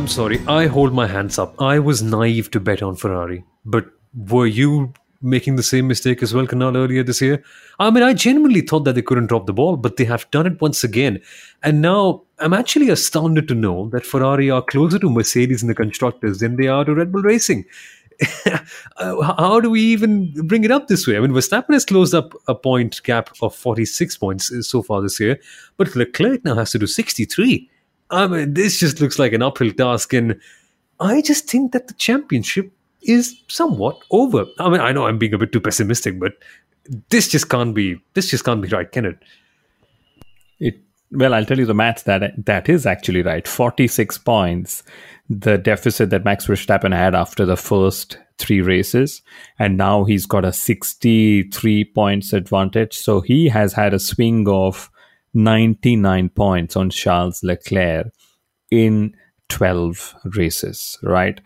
I'm sorry. I hold my hands up. I was naive to bet on Ferrari. But were you making the same mistake as well, Kunal, earlier this year? I mean, I genuinely thought that they couldn't drop the ball, but they have done it once again. And now I'm actually astounded to know that Ferrari are closer to Mercedes in the constructors than they are to Red Bull Racing. Uh, how do we even bring it up this way? I mean, Verstappen has closed up a point gap of 46 points so far this year, but Leclerc now has to do 63. I mean, this just looks like an uphill task, and I just think that the championship is somewhat over. I mean, I know I'm being a bit too pessimistic, but this just can't be. This just can't be right, can it? It well, I'll tell you the maths that that is actually right. Forty six points, the deficit that Max Verstappen had after the first three races, and now he's got a sixty three points advantage. So he has had a swing of ninety nine points on Charles Leclerc in twelve races, right?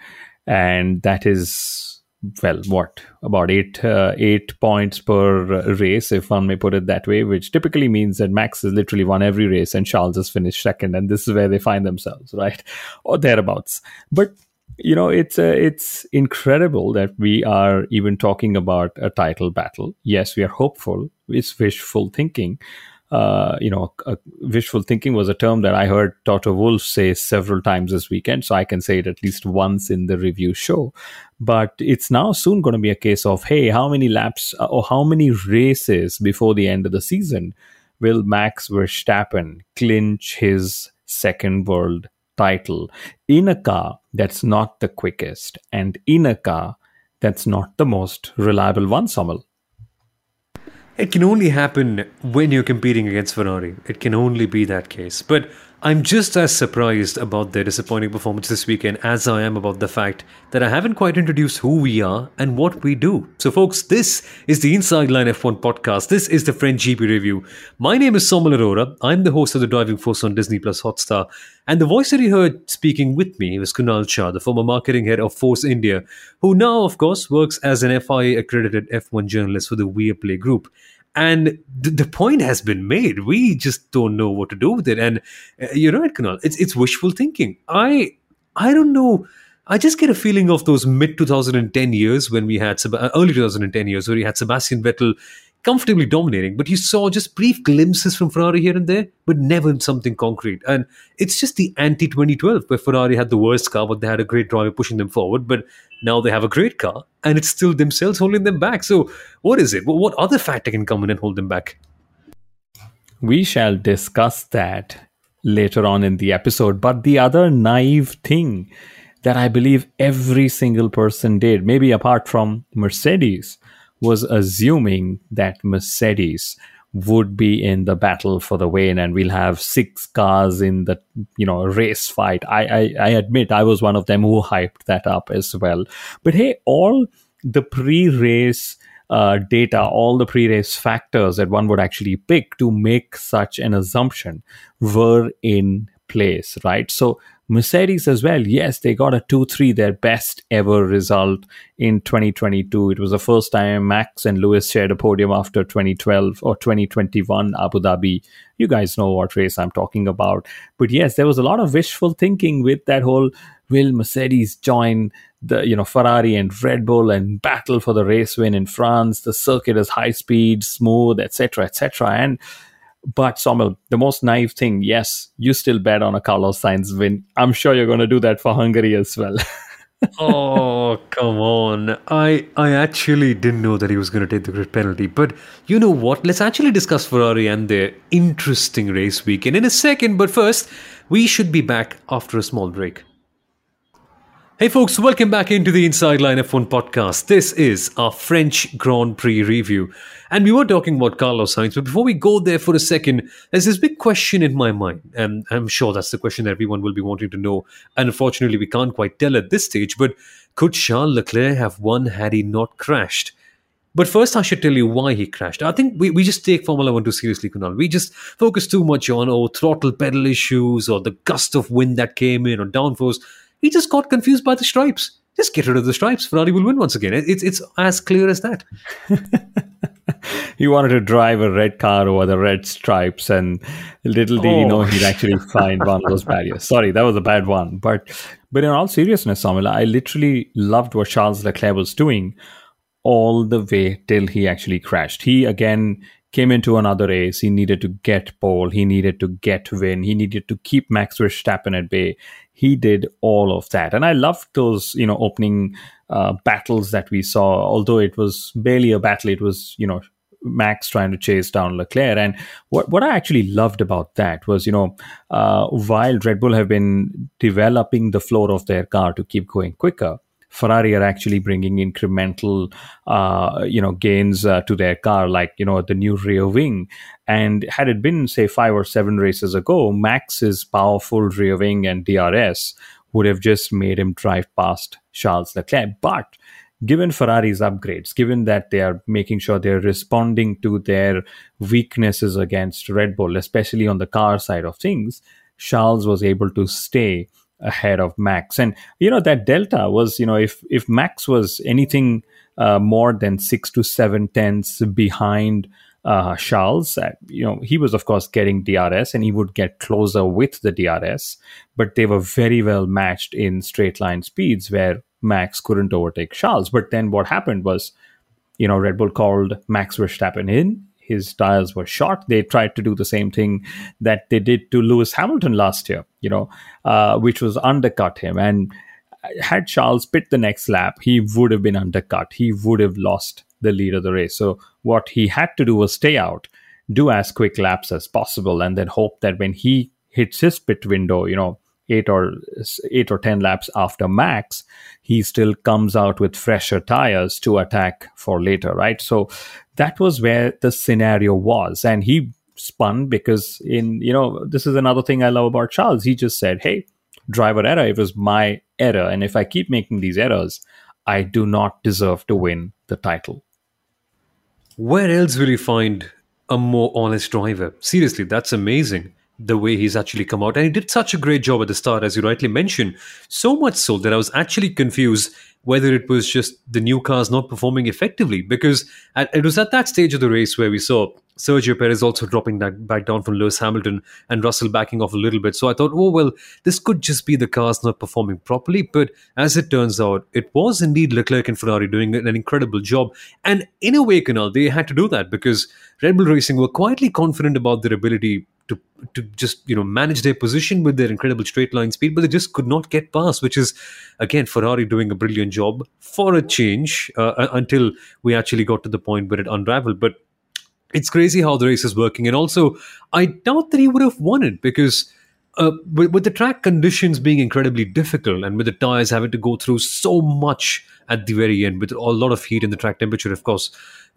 and that is well what? About eight uh, eight points per race if one may put it that way which typically means that max has literally won every race and charles has finished second and this is where they find themselves right? Or thereabouts. But you know it's uh, it's incredible that we are even talking about a title battle. Yes we are hopeful. It's wishful thinking uh, you know, uh, wishful thinking was a term that I heard Toto Wolff say several times this weekend. So I can say it at least once in the review show. But it's now soon going to be a case of, hey, how many laps uh, or how many races before the end of the season will Max Verstappen clinch his second world title in a car that's not the quickest and in a car that's not the most reliable one, Somal? It can only happen when you're competing against Ferrari. It can only be that case. But I'm just as surprised about their disappointing performance this weekend as I am about the fact that I haven't quite introduced who we are and what we do. So, folks, this is the Inside Line F1 podcast. This is the French GP review. My name is Somal Arora. I'm the host of The Driving Force on Disney Plus Hotstar. And the voice that you heard speaking with me was Kunal Shah, the former marketing head of Force India, who now, of course, works as an FIA accredited F1 journalist for the Viaplay Group. And th- the point has been made. We just don't know what to do with it. And uh, you're right, Kunal. It's it's wishful thinking. I I don't know. I just get a feeling of those mid 2010 years when we had uh, early 2010 years where we had Sebastian Vettel comfortably dominating, but you saw just brief glimpses from Ferrari here and there, but never something concrete. And it's just the anti 2012 where Ferrari had the worst car, but they had a great driver pushing them forward. But now they have a great car, and it's still themselves holding them back. So, what is it? What other factor can come in and hold them back? We shall discuss that later on in the episode. But the other naive thing that I believe every single person did, maybe apart from Mercedes, was assuming that Mercedes would be in the battle for the win and we'll have six cars in the you know race fight. I, I i admit i was one of them who hyped that up as well. But hey all the pre-race uh, data all the pre-race factors that one would actually pick to make such an assumption were in place right? So Mercedes as well. Yes, they got a 2 3, their best ever result in 2022. It was the first time Max and Lewis shared a podium after 2012 or 2021 Abu Dhabi. You guys know what race I'm talking about. But yes, there was a lot of wishful thinking with that whole will Mercedes join the you know Ferrari and Red Bull and battle for the race win in France. The circuit is high speed, smooth, etc., etc. And but Somal, the most naive thing, yes, you still bet on a Carlos Sainz win. I'm sure you're going to do that for Hungary as well. oh come on! I I actually didn't know that he was going to take the grid penalty. But you know what? Let's actually discuss Ferrari and their interesting race weekend in a second. But first, we should be back after a small break. Hey folks, welcome back into the Inside Line F1 podcast. This is our French Grand Prix review. And we were talking about Carlos Sainz, but before we go there for a second, there's this big question in my mind. And I'm sure that's the question that everyone will be wanting to know. And unfortunately, we can't quite tell at this stage, but could Charles Leclerc have won had he not crashed? But first, I should tell you why he crashed. I think we, we just take Formula One too seriously, Kunal. We just focus too much on, oh, throttle pedal issues or the gust of wind that came in or downforce. He just got confused by the stripes. Just get rid of the stripes. Ferrari will win once again. It's it's as clear as that. he wanted to drive a red car over the red stripes, and little did oh. he know oh. he'd actually find one of those barriers. Sorry, that was a bad one. But but in all seriousness, Samuel, I literally loved what Charles Leclerc was doing all the way till he actually crashed. He again came into another race. He needed to get pole. He needed to get win. He needed to keep Max Verstappen at bay. He did all of that, and I loved those you know opening uh, battles that we saw. Although it was barely a battle, it was you know Max trying to chase down Leclerc. And what, what I actually loved about that was, you know, uh, while Red Bull have been developing the floor of their car to keep going quicker, Ferrari are actually bringing incremental, uh, you know, gains uh, to their car, like you know the new rear wing. And had it been say five or seven races ago, Max's powerful rear wing and DRS would have just made him drive past Charles Leclerc. But given Ferrari's upgrades, given that they are making sure they're responding to their weaknesses against Red Bull, especially on the car side of things, Charles was able to stay ahead of Max. And you know that delta was, you know, if if Max was anything uh, more than six to seven tenths behind uh, Charles, uh, you know, he was of course getting DRS and he would get closer with the DRS, but they were very well matched in straight line speeds where Max couldn't overtake Charles. But then what happened was, you know, Red Bull called Max Verstappen in his tires were short. They tried to do the same thing that they did to Lewis Hamilton last year, you know, uh, which was undercut him. And had Charles pit the next lap, he would have been undercut. He would have lost the lead of the race. So what he had to do was stay out, do as quick laps as possible, and then hope that when he hits his pit window, you know, eight or eight or ten laps after max he still comes out with fresher tires to attack for later right? So that was where the scenario was. And he spun because in you know this is another thing i love about charles. He just said hey driver error it was my error. And if i keep making these errors i do not deserve to win the title. Where else will you find a more honest driver? Seriously that's amazing the way he's actually come out. And he did such a great job at the start, as you rightly mentioned. So much so that I was actually confused whether it was just the new cars not performing effectively. Because at, it was at that stage of the race where we saw Sergio Perez also dropping back down from Lewis Hamilton and Russell backing off a little bit. So I thought, oh, well, this could just be the cars not performing properly. But as it turns out, it was indeed Leclerc and Ferrari doing an incredible job. And in a way, Kunal, they had to do that because Red Bull Racing were quietly confident about their ability to to just you know manage their position with their incredible straight line speed, but they just could not get past. Which is again Ferrari doing a brilliant job for a change uh, until we actually got to the point where it unraveled. But it's crazy how the race is working, and also I doubt that he would have won it because. Uh, with, with the track conditions being incredibly difficult and with the tires having to go through so much at the very end with a lot of heat and the track temperature, of course,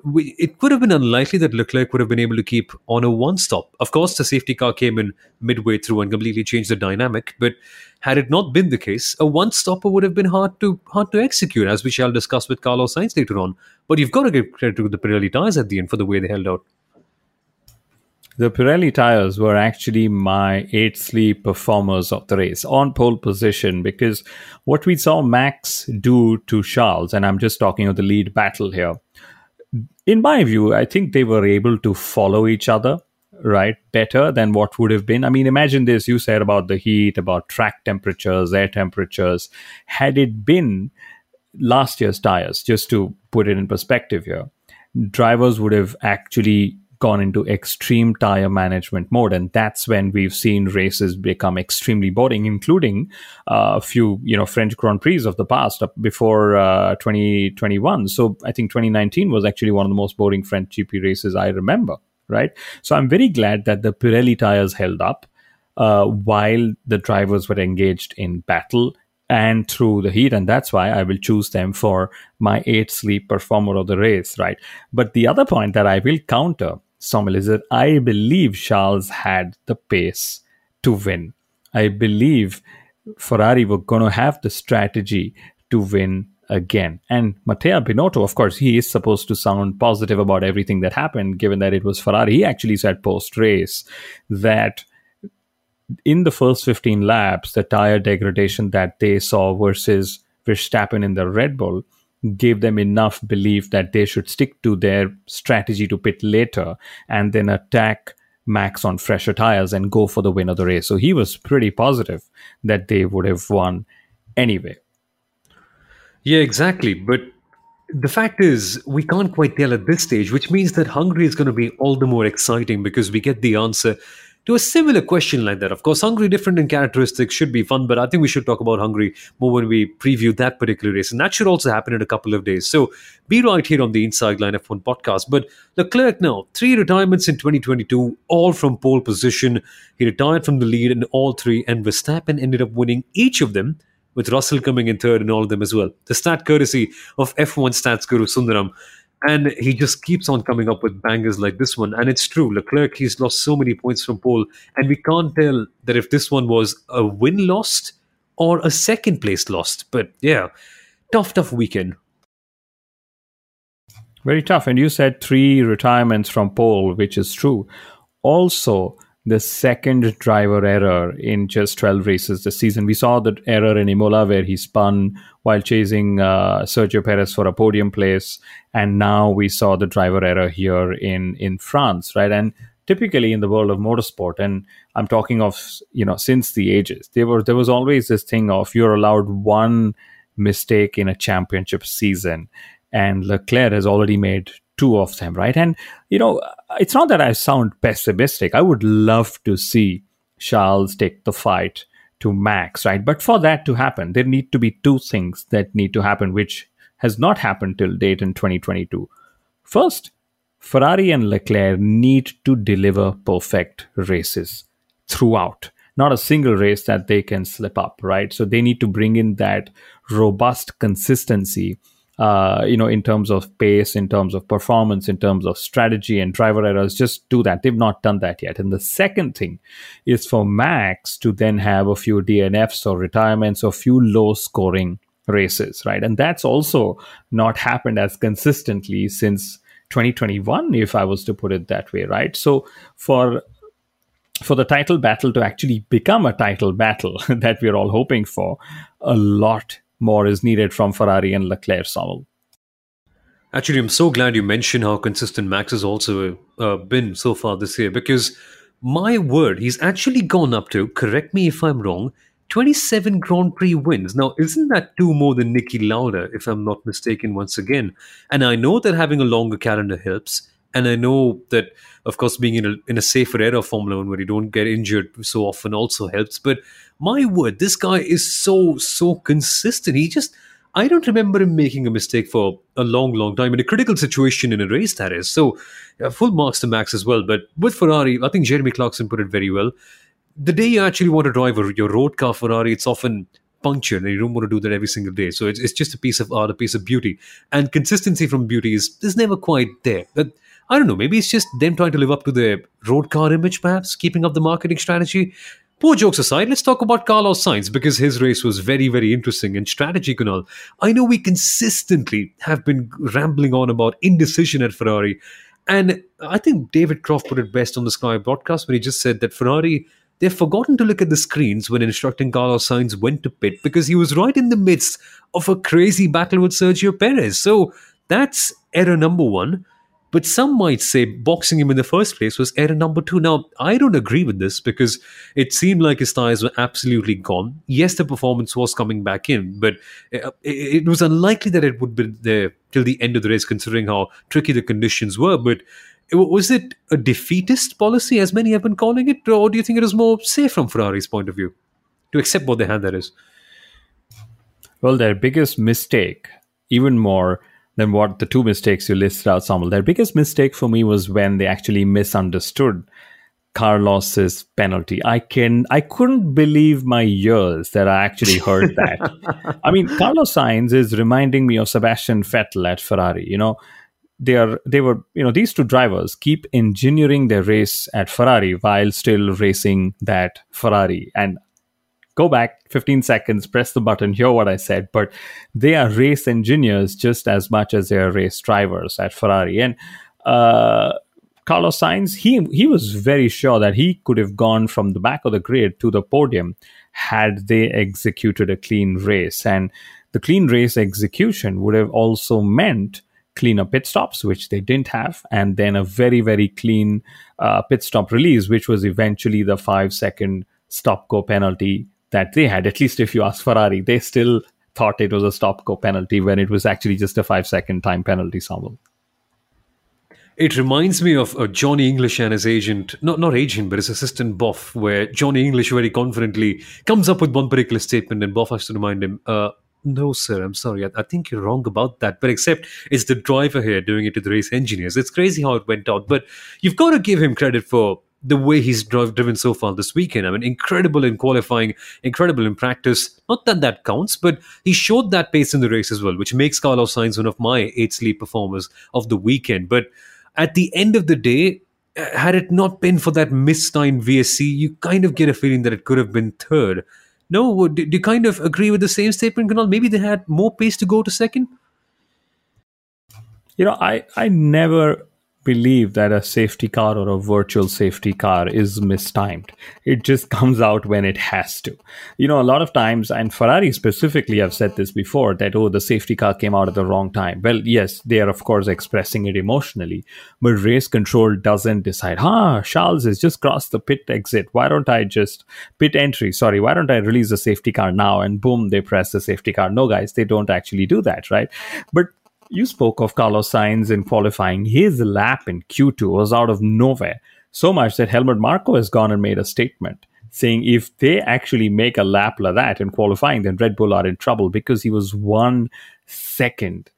we, it could have been unlikely that Leclerc would have been able to keep on a one stop. Of course, the safety car came in midway through and completely changed the dynamic. But had it not been the case, a one stopper would have been hard to hard to execute, as we shall discuss with Carlos Sainz later on. But you've got to give credit to the Pirelli tires at the end for the way they held out. The Pirelli tires were actually my eight sleep performers of the race on pole position because what we saw Max do to Charles, and I'm just talking of the lead battle here, in my view, I think they were able to follow each other right better than what would have been. I mean imagine this you said about the heat about track temperatures air temperatures. Had it been last year's tires just to put it in perspective here drivers would have actually gone into extreme tire management mode. And that's when we've seen races become extremely boring including uh, a few you know french grand prix of the past before uh, 2021 so i think 2019 was actually one of the most boring french gp races i remember right? So i'm very glad that the pirelli tires held up uh, while the drivers were engaged in battle and through the heat. And that's why i will choose them for my eighth sleep performer of the race right? But the other point that i will counter That I believe Charles had the pace to win. I believe Ferrari were going to have the strategy to win again. And Mattia Binotto, of course, he is supposed to sound positive about everything that happened, given that it was Ferrari. He actually said post race that in the first 15 laps, the tire degradation that they saw versus Verstappen in the Red Bull, gave them enough belief that they should stick to their strategy to pit later and then attack Max on fresher tires and go for the win of the race. So he was pretty positive that they would have won anyway. Yeah, exactly. But the fact is, we can't quite tell at this stage, which means that Hungary is going to be all the more exciting because we get the answer to a similar question like that. Of course, Hungary different in characteristics should be fun, but I think we should talk about Hungary more when we preview that particular race. And that should also happen in a couple of days. So be right here on the Inside Line F1 podcast. But Leclerc now, three retirements in 2022, all from pole position. He retired from the lead in all three, and Verstappen ended up winning each of them with Russell coming in third in all of them as well. The stat courtesy of F1 stats guru Sundaram. And he just keeps on coming up with bangers like this one. And it's true. Leclerc, he's lost so many points from pole. And we can't tell that if this one was a win lost or a second place lost. But yeah, tough, tough weekend. Very tough. And you said three retirements from pole, which is true. Also, the second driver error in just 12 races this season. We saw the error in Imola where he spun while chasing uh, Sergio Perez for a podium place, and now we saw the driver error here in in France, right? And typically in the world of motorsport, and I'm talking of you know since the ages, there were there was always this thing of you're allowed one mistake in a championship season, and Leclerc has already made two of them, right? And, you know, it's not that I sound pessimistic. I would love to see Charles take the fight to Max, right? But for that to happen, there need to be two things that need to happen, which has not happened till date in 2022. First, Ferrari and Leclerc need to deliver perfect races throughout. Not a single race that they can slip up, right? So they need to bring in that robust consistency uh, you know, in terms of pace, in terms of performance, in terms of strategy and driver errors, just do that. They've not done that yet. And the second thing is for Max to then have a few DNFs or retirements or few low scoring races, right? And that's also not happened as consistently since 2021, if I was to put it that way, right? So for for the title battle to actually become a title battle that we're all hoping for, a lot more is needed from Ferrari and Leclerc, Samuel. Actually, I'm so glad you mentioned how consistent Max has also uh, been so far this year because my word, he's actually gone up to, correct me if I'm wrong, 27 Grand Prix wins. Now, isn't that two more than Niki Lauda, if I'm not mistaken, once again? And I know that having a longer calendar helps. And I know that, of course, being in a, in a safer era of Formula One where you don't get injured so often also helps. But my word, this guy is so, so consistent. He just, I don't remember him making a mistake for a long, long time in a critical situation in a race, that is. So, uh, full marks to Max as well. But with Ferrari, I think Jeremy Clarkson put it very well. The day you actually want to drive your road car Ferrari, it's often punctured and you don't want to do that every single day. So it's, it's just a piece of art, a piece of beauty. And consistency from beauty is, is never quite there. I don't know, maybe it's just them trying to live up to their road car image, perhaps, keeping up the marketing strategy. Poor jokes aside, let's talk about Carlos Sainz because his race was very, very interesting and strategy, Kunal. I know we consistently have been rambling on about indecision at Ferrari. And I think David Croft put it best on the Sky broadcast when he just said that Ferrari, they've forgotten to look at the screens when instructing Carlos Sainz when to pit because he was right in the midst of a crazy battle with Sergio Perez. So that's error number one. But some might say boxing him in the first place was error number two. Now, I don't agree with this because it seemed like his tires were absolutely gone. Yes, the performance was coming back in, but uh, it was unlikely that it would be there till the end of the race, considering how tricky the conditions were. But uh, was it a defeatist policy, as many have been calling it, or do you think it was more safe from Ferrari's point of view to accept what they had? That is. Well, their biggest mistake, even more than what the two mistakes you listed out, Samuel. Their biggest mistake for me was when they actually misunderstood Carlos's penalty. I can I couldn't believe my ears that I actually heard that. I mean, Carlos Sainz is reminding me of Sebastian Vettel at Ferrari. You know, they are they were you know these two drivers keep engineering their race at Ferrari while still racing that Ferrari, and go back 15 seconds, press the button, hear what I said. But they are race engineers just as much as they are race drivers at Ferrari. And uh, Carlos Sainz, he he was very sure that he could have gone from the back of the grid to the podium had they executed a clean race. And the clean race execution would have also meant cleaner pit stops, which they didn't have, and then a very, very clean uh, pit stop release, which was eventually the five second stop go penalty that they had. At least if you ask Ferrari, they still thought it was a stop go penalty when it was actually just a five second time penalty, Samuel. It reminds me of uh, Johnny English and his agent, not not agent, but his assistant Bough, where Johnny English very confidently comes up with one particular statement, and Bough has to remind him, uh, "No, sir, I'm sorry, I, I, think you're wrong about that." But except it's the driver here doing it to the race engineers. It's crazy how it went out, but you've got to give him credit for the way he's driven so far this weekend. I mean, incredible in qualifying, incredible in practice. Not that that counts, but he showed that pace in the race as well, which makes Carlos Sainz one of my eight sleep performers of the weekend. But at the end of the day, uh, had it not been for that mistimed VSC, you kind of get a feeling that it could have been third. No, do, do you kind of agree with the same statement, Kunal? Maybe they had more pace to go to second? You know, I, I never believe that a safety car or a virtual safety car is mistimed. It just comes out when it has to. You know, a lot of times, and Ferrari specifically, I've said this before, that, oh, the safety car came out at the wrong time. Well, yes, they are, of course, expressing it emotionally, but race control doesn't decide, ah, Charles has just crossed the pit exit. Why don't I just pit entry? Sorry, why don't I release the safety car now? And boom, they press the safety car. No, guys, they don't actually do that, right? But you spoke of Carlos Sainz in qualifying. His lap in Q2 was out of nowhere. So much that Helmut Marko has gone and made a statement saying if they actually make a lap like that in qualifying, then Red Bull are in trouble because he was one second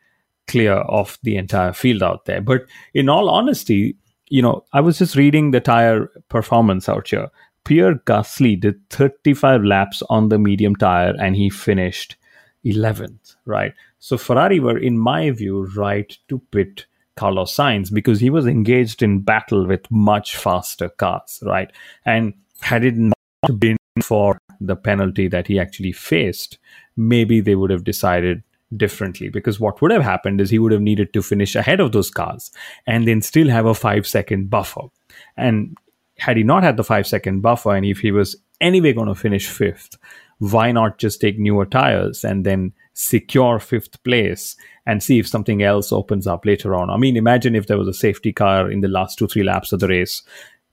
clear of the entire field out there. But in all honesty, you know, I was just reading the tire performance out here. Pierre Gasly did 35 laps on the medium tire and he finished 11th, right? So Ferrari were, in my view, right to pit Carlos Sainz because he was engaged in battle with much faster cars, right? And had it not been for the penalty that he actually faced, maybe they would have decided differently because what would have happened is he would have needed to finish ahead of those cars and then still have a five second buffer. And had he not had the five second buffer and if he was anyway going to finish fifth, why not just take newer tires and then secure fifth place and see if something else opens up later on? I mean, imagine if there was a safety car in the last two, three laps of the race.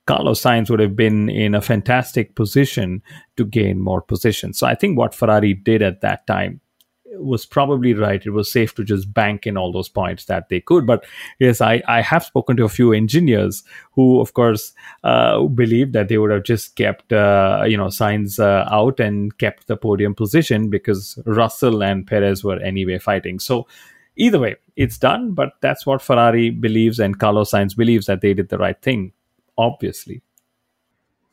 Carlos Sainz would have been in a fantastic position to gain more positions. So I think what Ferrari did at that time was probably right. It was safe to just bank in all those points that they could. But yes, I, I have spoken to a few engineers who, of course, uh, believe that they would have just kept, uh, you know, Sainz uh, out and kept the podium position because Russell and Perez were anyway fighting. So either way, it's done. But that's what Ferrari believes and Carlos Sainz believes that they did the right thing, obviously.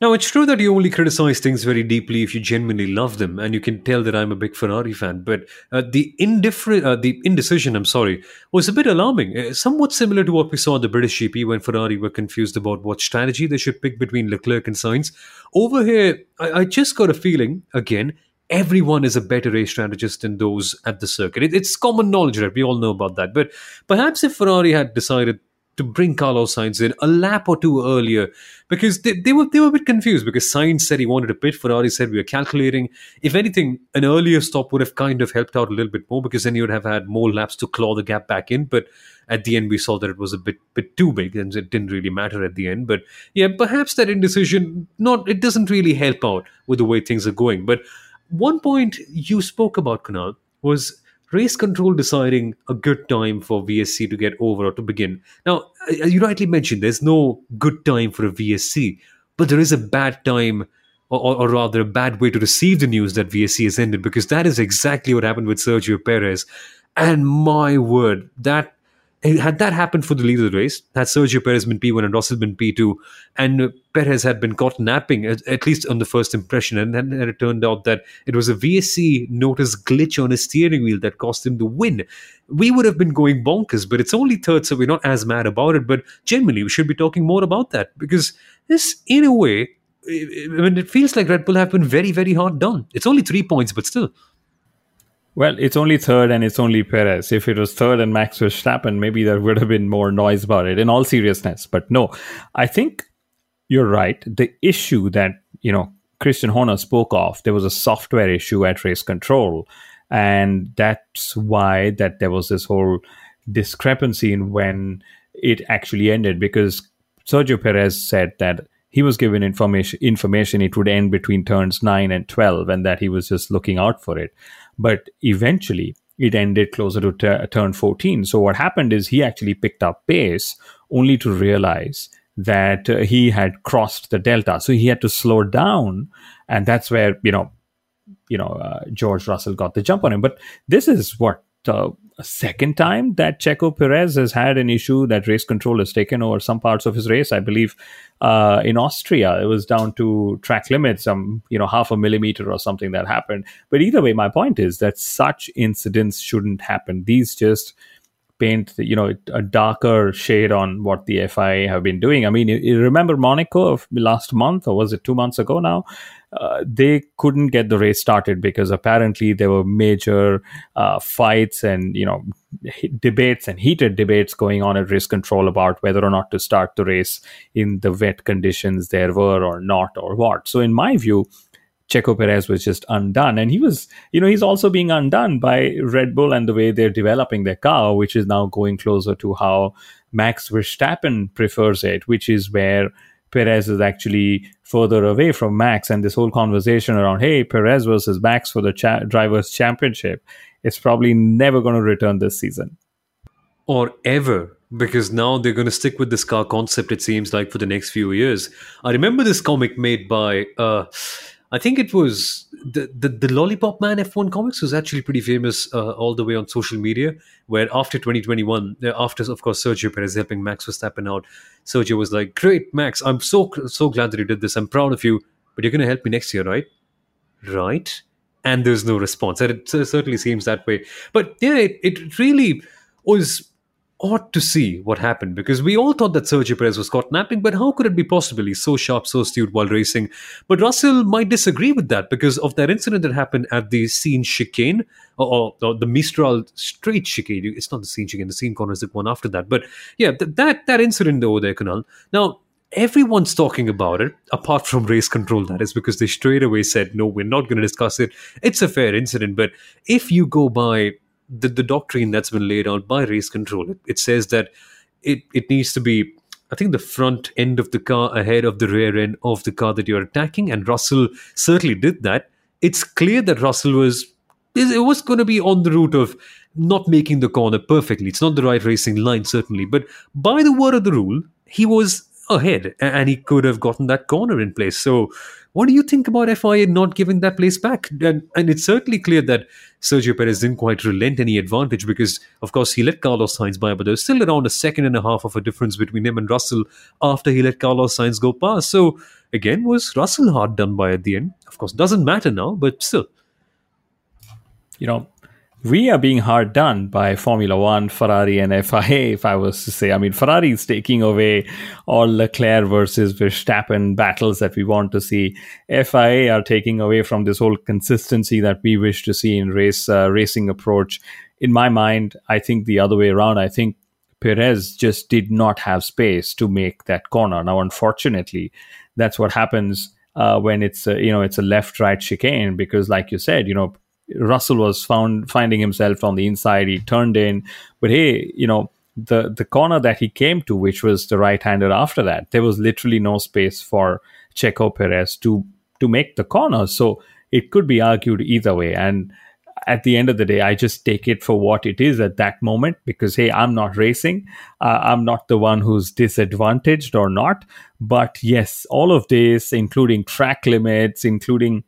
Now, it's true that you only criticize things very deeply if you genuinely love them, and you can tell that I'm a big Ferrari fan. But uh, the indifferent, uh, the indecision, I'm sorry, was a bit alarming. Uh, somewhat similar to what we saw at the British GP when Ferrari were confused about what strategy they should pick between Leclerc and Sainz. Over here, I, I just got a feeling again. Everyone is a better race strategist than those at the circuit. It, it's common knowledge, right? We all know about that. But perhaps if Ferrari had decided to bring Carlos Sainz in a lap or two earlier because they, they were they were a bit confused because Sainz said he wanted a pit, Ferrari said we were calculating. If anything, an earlier stop would have kind of helped out a little bit more because then you would have had more laps to claw the gap back in. But at the end, we saw that it was a bit bit too big and it didn't really matter at the end. But yeah, perhaps that indecision not it doesn't really help out with the way things are going. But one point you spoke about, Kunal, was race control deciding a good time for VSC to get over or to begin. Now, uh, uh, you rightly mentioned there's no good time for a VSC, but there is a bad time, or, or, rather, a bad way to receive the news that VSC has ended, because that is exactly what happened with Sergio Perez. And my word, that had that happened for the lead of the race, had Sergio Perez been P1 and Russell been P2, and Perez had been caught napping, at, at least on the first impression, and then it turned out that it was a VSC notice glitch on his steering wheel that cost him the win. We would have been going bonkers, but it's only third, so we're not as mad about it. But generally, we should be talking more about that because this, in a way, I mean, it feels like Red Bull have been very, very hard done. It's only three points, but still. Well, it's only third and it's only Perez. If it was third and Max Verstappen, maybe there would have been more noise about it in all seriousness. But no, I think you're right. The issue that, you know, Christian Horner spoke of, there was a software issue at race control. and that's why that there was this whole discrepancy in when it actually ended because Sergio Perez said that he was given information information it would end between turns 9 and 12 and that he was just looking out for it but eventually it ended closer to t- turn 14 so what happened is he actually picked up pace only to realize that uh, he had crossed the delta. So he had to slow down and that's where you know you know uh, George Russell got the jump on him. But this is what uh, a second time that Checo Perez has had an issue that race control has taken over some parts of his race. I believe uh, in Austria it was down to track limits, some you know half a millimeter or something that happened. But either way, my point is that such incidents shouldn't happen. These just paint you know a darker shade on what the FIA have been doing. I mean, you, remember Monaco of last month, or was it two months ago now? Uh, they couldn't get the race started because apparently there were major uh, fights and you know debates and heated debates going on at race control about whether or not to start the race in the wet conditions there were or not or what. So in my view, Checo Perez was just undone. And he was, you know, he's also being undone by Red Bull and the way they're developing their car, which is now going closer to how Max Verstappen prefers it, which is where Perez is actually further away from Max. And this whole conversation around, hey, Perez versus Max for the cha- Drivers' Championship, is probably never going to return this season. Or ever, because now they're going to stick with this car concept, it seems like, for the next few years. I remember this comic made by. Uh, I think it was the, the, the Lollipop Man F1 comics was actually pretty famous uh, all the way on social media. Where after 2021, uh, after of course Sergio Perez helping Max Verstappen out, Sergio was like, "Great, Max, I'm so so glad that you did this. I'm proud of you, but you're going to help me next year, right? Right?" And there's no response. And it certainly seems that way. But yeah, it, it really was odd to see what happened because we all thought that Sergio Perez was caught napping, but how could it be possible? He's so sharp, so astute while racing. But Russell might disagree with that because of that incident that happened at the Signes chicane or, or, the Mistral straight chicane. It's not the Signes chicane, the Signes corner is the one after that. But yeah, th- that, that incident over there, Kunal. Now, everyone's talking about it, apart from race control, that is, because they straight away said, no, we're not going to discuss it. It's a fair incident. But if you go by the, the doctrine that's been laid out by race control. It, it says that it, it needs to be, I think, the front end of the car ahead of the rear end of the car that you're attacking. And Russell certainly did that. It's clear that Russell was it was going to be on the route of not making the corner perfectly. It's not the right racing line, certainly. But by the word of the rule, he was ahead and he could have gotten that corner in place. So what do you think about FIA not giving that place back? And, and it's certainly clear that Sergio Perez didn't quite relent any advantage because, of course, he let Carlos Sainz by, but there's still around a second and a half of a difference between him and Russell after he let Carlos Sainz go past. So, again, was Russell hard done by at the end? Of course, doesn't matter now, but still. You know, we are being hard done by Formula One, Ferrari, and FIA, if I was to say. I mean, Ferrari is taking away all Leclerc versus Verstappen battles that we want to see. FIA are taking away from this whole consistency that we wish to see in race uh, racing approach. In my mind, I think the other way around. I think Perez just did not have space to make that corner. Now, unfortunately, that's what happens uh, when it's a, you know it's a left-right chicane because, like you said, you know Russell was found finding himself on the inside. He turned in, but hey, you know the the corner that he came to, which was the right hander. After that, there was literally no space for Checo Perez to to make the corner. So it could be argued either way. And at the end of the day, I just take it for what it is at that moment because, hey, I'm not racing. Uh, I'm not the one who's disadvantaged or not. But yes, all of this, including track limits, including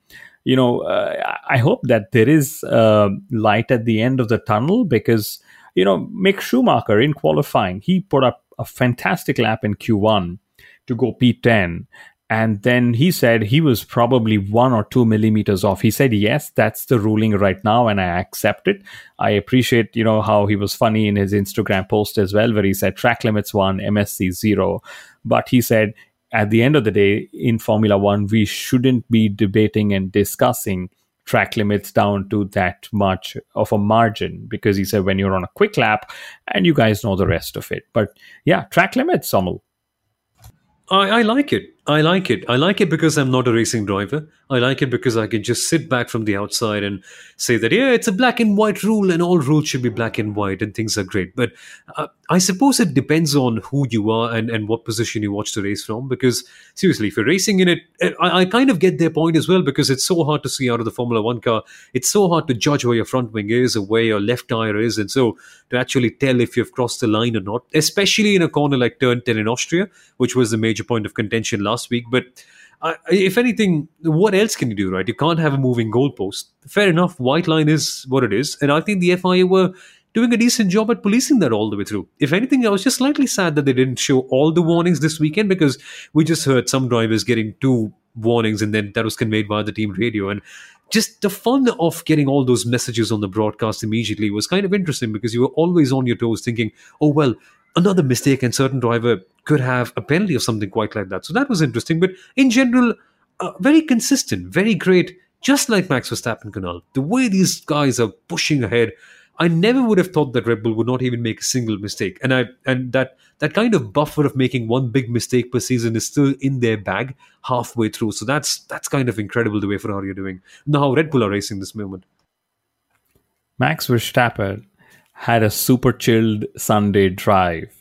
you know, uh, I hope that there is uh, light at the end of the tunnel because, you know, Mick Schumacher in qualifying, he put up a fantastic lap in Q1 to go P10. And then he said he was probably one or two millimeters off. He said, yes, that's the ruling right now, and I accept it. I appreciate, you know, how he was funny in his Instagram post as well, where he said track limits one, MSC zero. But he said at the end of the day, in Formula One, we shouldn't be debating and discussing track limits down to that much of a margin because he said when you're on a quick lap and you guys know the rest of it. But yeah, track limits, Somel. I, I like it. I like it. I like it because I'm not a racing driver. I like it because I can just sit back from the outside and say that, yeah, it's a black and white rule and all rules should be black and white and things are great. But uh, I suppose it depends on who you are and, and what position you watch the race from. Because seriously, if you're racing in it, eh, I, I kind of get their point as well because it's so hard to see out of the Formula One car. It's so hard to judge where your front wing is or where your left tire is. And so to actually tell if you've crossed the line or not, especially in a corner like turn 10 in Austria, which was the major point of contention last week. But uh, if anything, what else can you do, right? You can't have a moving goalpost. Fair enough, white line is what it is. And I think the FIA were doing a decent job at policing that all the way through. If anything, I was just slightly sad that they didn't show all the warnings this weekend because we just heard some drivers getting two warnings and then that was conveyed via the team radio. And just the fun of getting all those messages on the broadcast immediately was kind of interesting because you were always on your toes thinking, oh, well, another mistake and certain driver could have a penalty or something quite like that. So that was interesting. But in general, uh, very consistent, very great, just like Max Verstappen Kunal. The way these guys are pushing ahead, I never would have thought that Red Bull would not even make a single mistake. And I and that that kind of buffer of making one big mistake per season is still in their bag halfway through. So that's that's kind of incredible the way Ferrari are doing. Now how Red Bull are racing this moment. Max Verstappen had a super chilled Sunday drive.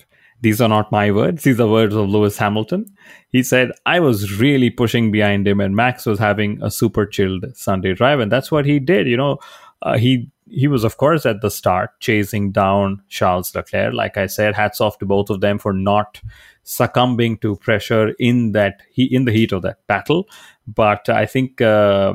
These are not my words, these are words of Lewis Hamilton. He said, I was really pushing behind him, and Max was having a super chilled Sunday drive. And that's what he did. You know, uh, he he was, of course, at the start chasing down Charles Leclerc. Like I said, hats off to both of them for not succumbing to pressure in that he in the heat of that battle. But I think uh,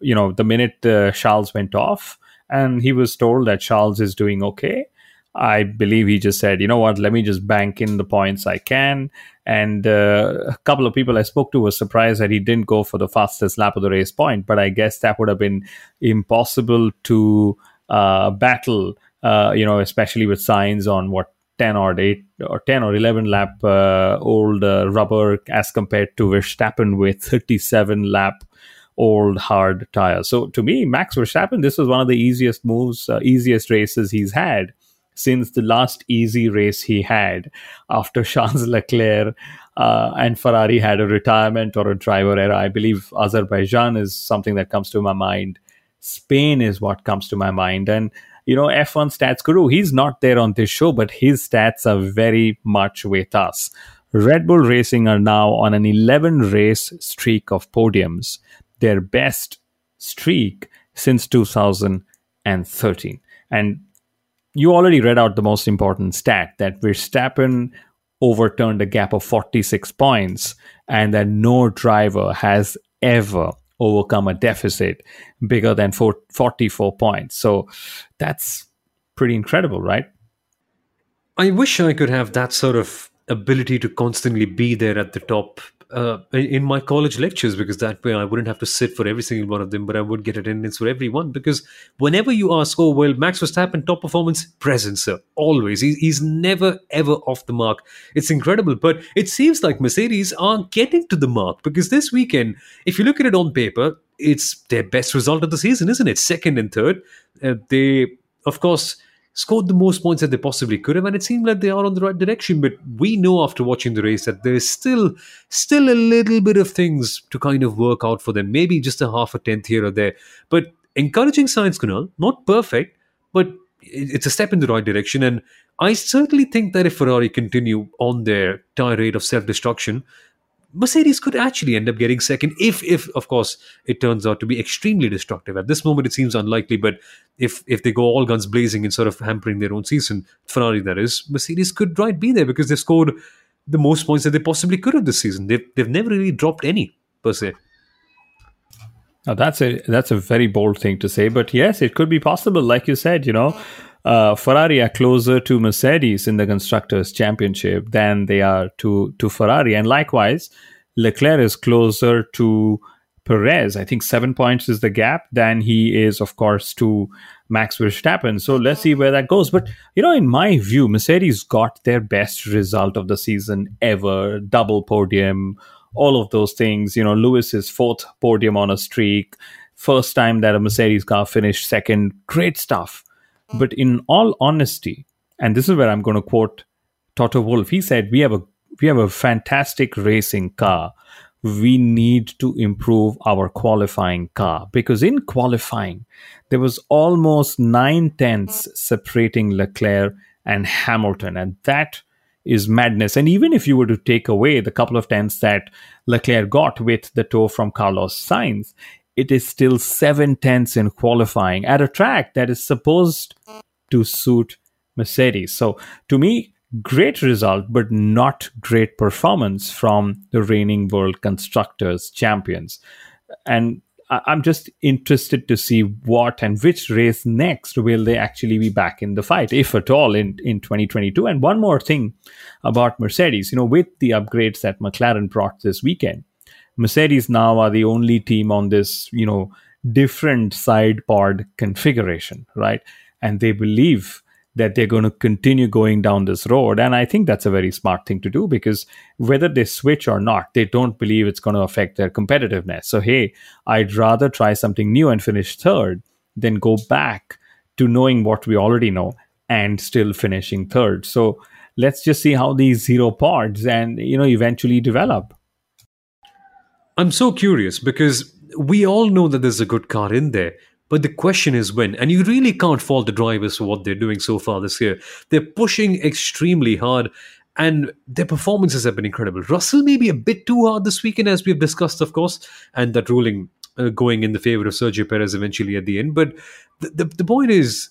you know the minute uh, Charles went off, and he was told that Charles is doing okay. I believe he just said, you know what, let me just bank in the points I can. And uh, a couple of people I spoke to were surprised that he didn't go for the fastest lap of the race point. But I guess that would have been impossible to uh, battle, uh, you know, especially with Sainz on what 10 or 8 or 10 or 11 lap uh, old uh, rubber as compared to Verstappen with 37 lap old hard tires. So to me, Max Verstappen, this was one of the easiest moves, uh, easiest races he's had since the last easy race he had after Charles Leclerc uh, and Ferrari had a retirement or a driver error. I believe Azerbaijan is something that comes to my mind. Spain is what comes to my mind. And, you know, F1 Stats Guru, he's not there on this show, but his stats are very much with us. Red Bull Racing are now on an 11 race streak of podiums their best streak since 2013. And you already read out the most important stat that Verstappen overturned a gap of 46 points and that no driver has ever overcome a deficit bigger than 44 points. So that's pretty incredible, right? I wish I could have that sort of ability to constantly be there at the top uh, in my college lectures because that way I wouldn't have to sit for every single one of them, but I would get attendance for every one. Because whenever you ask, oh, well, Max Verstappen, top performance, present, sir, always. He's, he's never, ever off the mark. It's incredible. But it seems like Mercedes are getting to the mark because this weekend, if you look at it on paper, it's their best result of the season, isn't it? Second and third. Uh, they, of course, scored the most points that they possibly could have, and it seemed like they are on the right direction. But we know after watching the race that there's still still a little bit of things to kind of work out for them. Maybe just a half a tenth here or there. But encouraging signs, Kunal, not perfect, but it's a step in the right direction. And I certainly think that if Ferrari continue on their tirade of self destruction, Mercedes could actually end up getting second if, if of course, it turns out to be extremely destructive. At this moment, it seems unlikely, but if if they go all guns blazing and sort of hampering their own season, Ferrari that is, Mercedes could right be there because they've scored the most points that they possibly could have this season. They've they've never really dropped any per se. Now that's a that's a very bold thing to say, but yes, it could be possible. Like you said, you know, uh, Ferrari are closer to Mercedes in the constructors' championship than they are to to Ferrari, and likewise, Leclerc is closer to Perez. I think seven points is the gap than he is, of course, to Max Verstappen. So let's see where that goes. But you know, in my view, Mercedes got their best result of the season ever, double podium, all of those things. You know, Lewis's fourth podium on a streak, first time that a Mercedes car finished second. Great stuff. But in all honesty, and this is where I'm going to quote Toto Wolff, he said, We have a we have a fantastic racing car. We need to improve our qualifying car because in qualifying, there was almost nine tenths separating Leclerc and Hamilton. And that is madness. And even if you were to take away the couple of tenths that Leclerc got with the tow from Carlos Sainz, it is still seven tenths in qualifying at a track that is supposed to suit Mercedes. So to me, great result, but not great performance from the reigning world constructors champions. And I'm just interested to see what and which race next will they actually be back in the fight, if at all, in, in 2022. And one more thing about Mercedes, you know, with the upgrades that McLaren brought this weekend, Mercedes now are the only team on this, you know, different side pod configuration, right? And they believe that they're going to continue going down this road. And I think that's a very smart thing to do because whether they switch or not, they don't believe it's going to affect their competitiveness. So, hey, I'd rather try something new and finish third than go back to knowing what we already know and still finishing third. So, let's just see how these zero pods and, you know, eventually develop. I'm so curious because we all know that there's a good car in there. But the question is when. And you really can't fault the drivers for what they're doing so far this year. They're pushing extremely hard and their performances have been incredible. Russell may be a bit too hard this weekend, as we've discussed, of course, and that ruling uh, going in the favor of Sergio Perez eventually at the end. But the, the, the point is,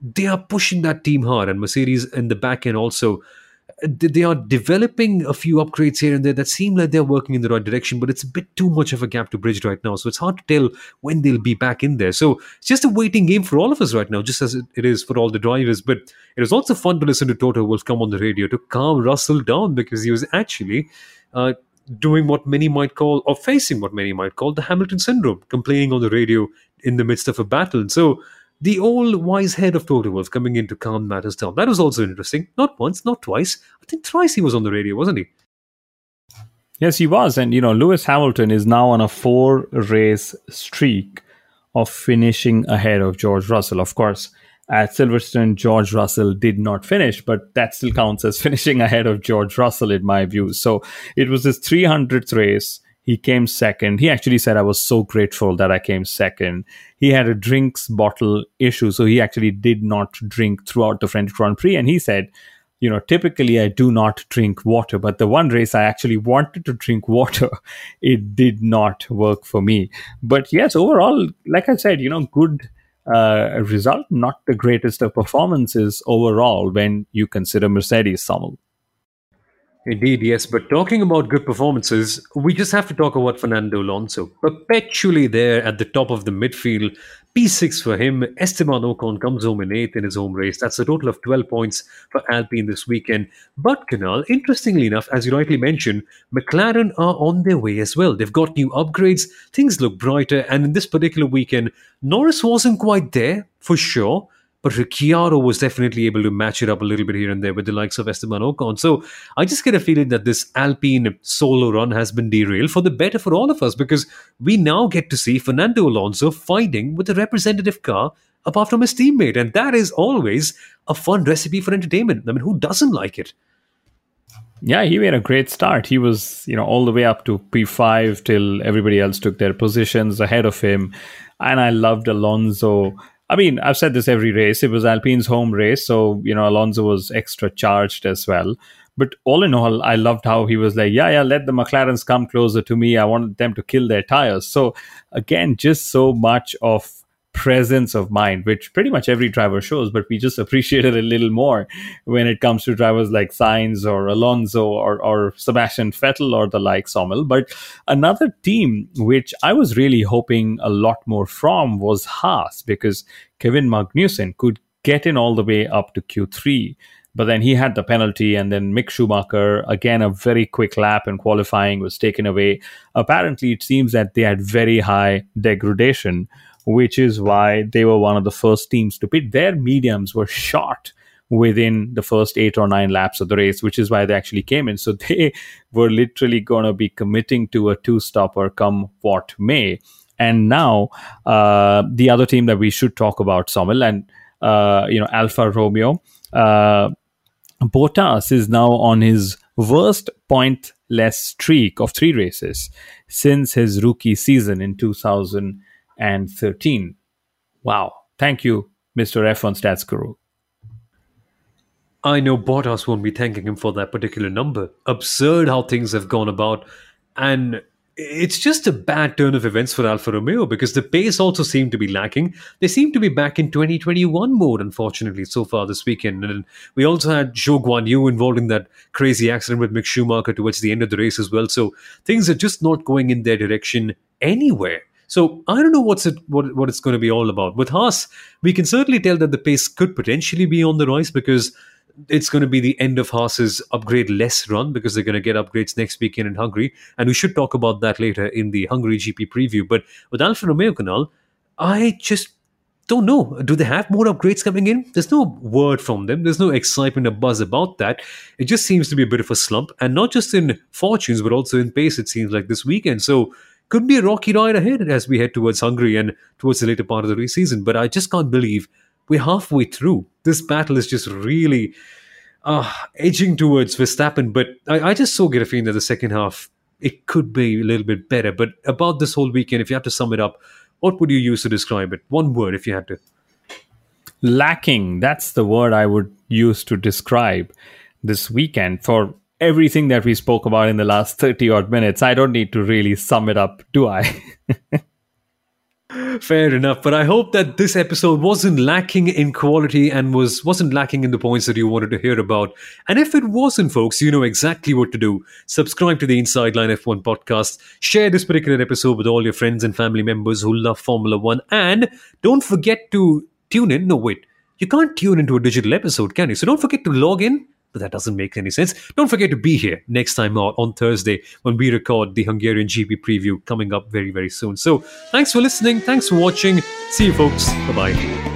they are pushing that team hard, and Mercedes in the back end also they are developing a few upgrades here and there that seem like they're working in the right direction, but it's a bit too much of a gap to bridge right now. So it's hard to tell when they'll be back in there. So it's just a waiting game for all of us right now, just as it is for all the drivers. But it was also fun to listen to Toto Wolff come on the radio to calm Russell down because he was actually. Uh, doing what many might call, or facing what many might call the Hamilton syndrome, complaining on the radio in the midst of a battle. And so the old wise head of Toto Wolff coming in to calm matters down. That was also interesting. Not once, not twice. I think thrice he was on the radio, wasn't he? Yes, he was. And, you know, Lewis Hamilton is now on a four race streak of finishing ahead of George Russell. Of course, at Silverstone, George Russell did not finish, but that still counts as finishing ahead of George Russell, in my view. So it was his 300th race. He came second. He actually said, I was so grateful that I came second. He had a drinks bottle issue. So he actually did not drink throughout the French Grand Prix. And he said, you know, typically I do not drink water, but the one race I actually wanted to drink water, it did not work for me. But yes, overall, like I said, you know, good uh, result, not the greatest of performances overall when you consider Mercedes Sommel. Indeed, yes. But talking about good performances, we just have to talk about Fernando Alonso. Perpetually there at the top of the midfield. P6 for him. Esteban Ocon comes home in eighth in his home race. That's a total of 12 points for Alpine this weekend. But, Kunal, interestingly enough, as you rightly mentioned, McLaren are on their way as well. They've got new upgrades. Things look brighter. And in this particular weekend, Norris wasn't quite there, for sure but Ricciardo was definitely able to match it up a little bit here and there with the likes of Esteban Ocon. So I just get a feeling that this Alpine solo run has been derailed for the better for all of us because we now get to see Fernando Alonso fighting with a representative car apart from his teammate. And that is always a fun recipe for entertainment. I mean, who doesn't like it? Yeah, he made a great start. He was, you know, all the way up to P5 till everybody else took their positions ahead of him. And I loved Alonso I mean, I've said this every race. It was Alpine's home race, so you know Alonso was extra charged as well. But all in all, I loved how he was like, "Yeah, yeah, let the McLarens come closer to me. I wanted them to kill their tires." So again, just so much of presence of mind, which pretty much every driver shows, but we just appreciate it a little more when it comes to drivers like Sainz or Alonso or, or Sebastian Vettel or the like Sommel. But another team which I was really hoping a lot more from was Haas because Kevin Magnussen could get in all the way up to Q3 but then he had the penalty and then mick schumacher again a very quick lap in qualifying was taken away apparently it seems that they had very high degradation which is why they were one of the first teams to pit. Their mediums were shot within the first eight or nine laps of the race, which is why they actually came in. So they were literally going to be committing to a two stopper come what may. And now uh, the other team that we should talk about, Sommel, and uh, you know Alfa Romeo. Uh, Bottas is now on his worst pointless streak of three races since his rookie season in 2013. Wow. Thank you, Mr. F1 Stats Guru. I know Bottas won't be thanking him for that particular number. Absurd how things have gone about. And it's just a bad turn of events for Alfa Romeo because the pace also seemed to be lacking. They seem to be back in 2021 mode, unfortunately, so far this weekend. And we also had Zhou Guan Yu involved in that crazy accident with Mick Schumacher towards the end of the race as well. So things are just not going in their direction anywhere. So I don't know what's it what what it's going to be all about. With Haas, we can certainly tell that the pace could potentially be on the rise because it's going to be the end of Haas's upgrade less run because they're going to get upgrades next weekend in Hungary. And we should talk about that later in the Hungary GP preview. But with Alfa Romeo Kunal, I just don't know. Do they have more upgrades coming in? There's no word from them. There's no excitement or buzz about that. It just seems to be a bit of a slump. And not just in fortunes, but also in pace, it seems like this weekend. So could be a rocky ride ahead as we head towards Hungary and towards the later part of the season. But I just can't believe we're halfway through. This battle is just really uh, edging towards Verstappen, but I, I just so get a feeling that the second half it could be a little bit better. But about this whole weekend, if you had to sum it up, what would you use to describe it? One word, if you had to. Lacking. That's the word I would use to describe this weekend for everything that we spoke about in the last 30 odd minutes. I don't need to really sum it up, do I? Fair enough, but I hope that this episode wasn't lacking in quality and was wasn't lacking in the points that you wanted to hear about. And if it wasn't, folks, you know exactly what to do. Subscribe to the Inside Line F1 podcast. Share this particular episode with all your friends and family members who love Formula One, and don't forget to tune in. No, wait, you can't tune into a digital episode, can you? So don't forget to log in but that doesn't make any sense. Don't forget to be here next time out on Thursday when we record the Hungarian GP preview coming up very, very soon. So thanks for listening. Thanks for watching. See you, folks. Bye bye.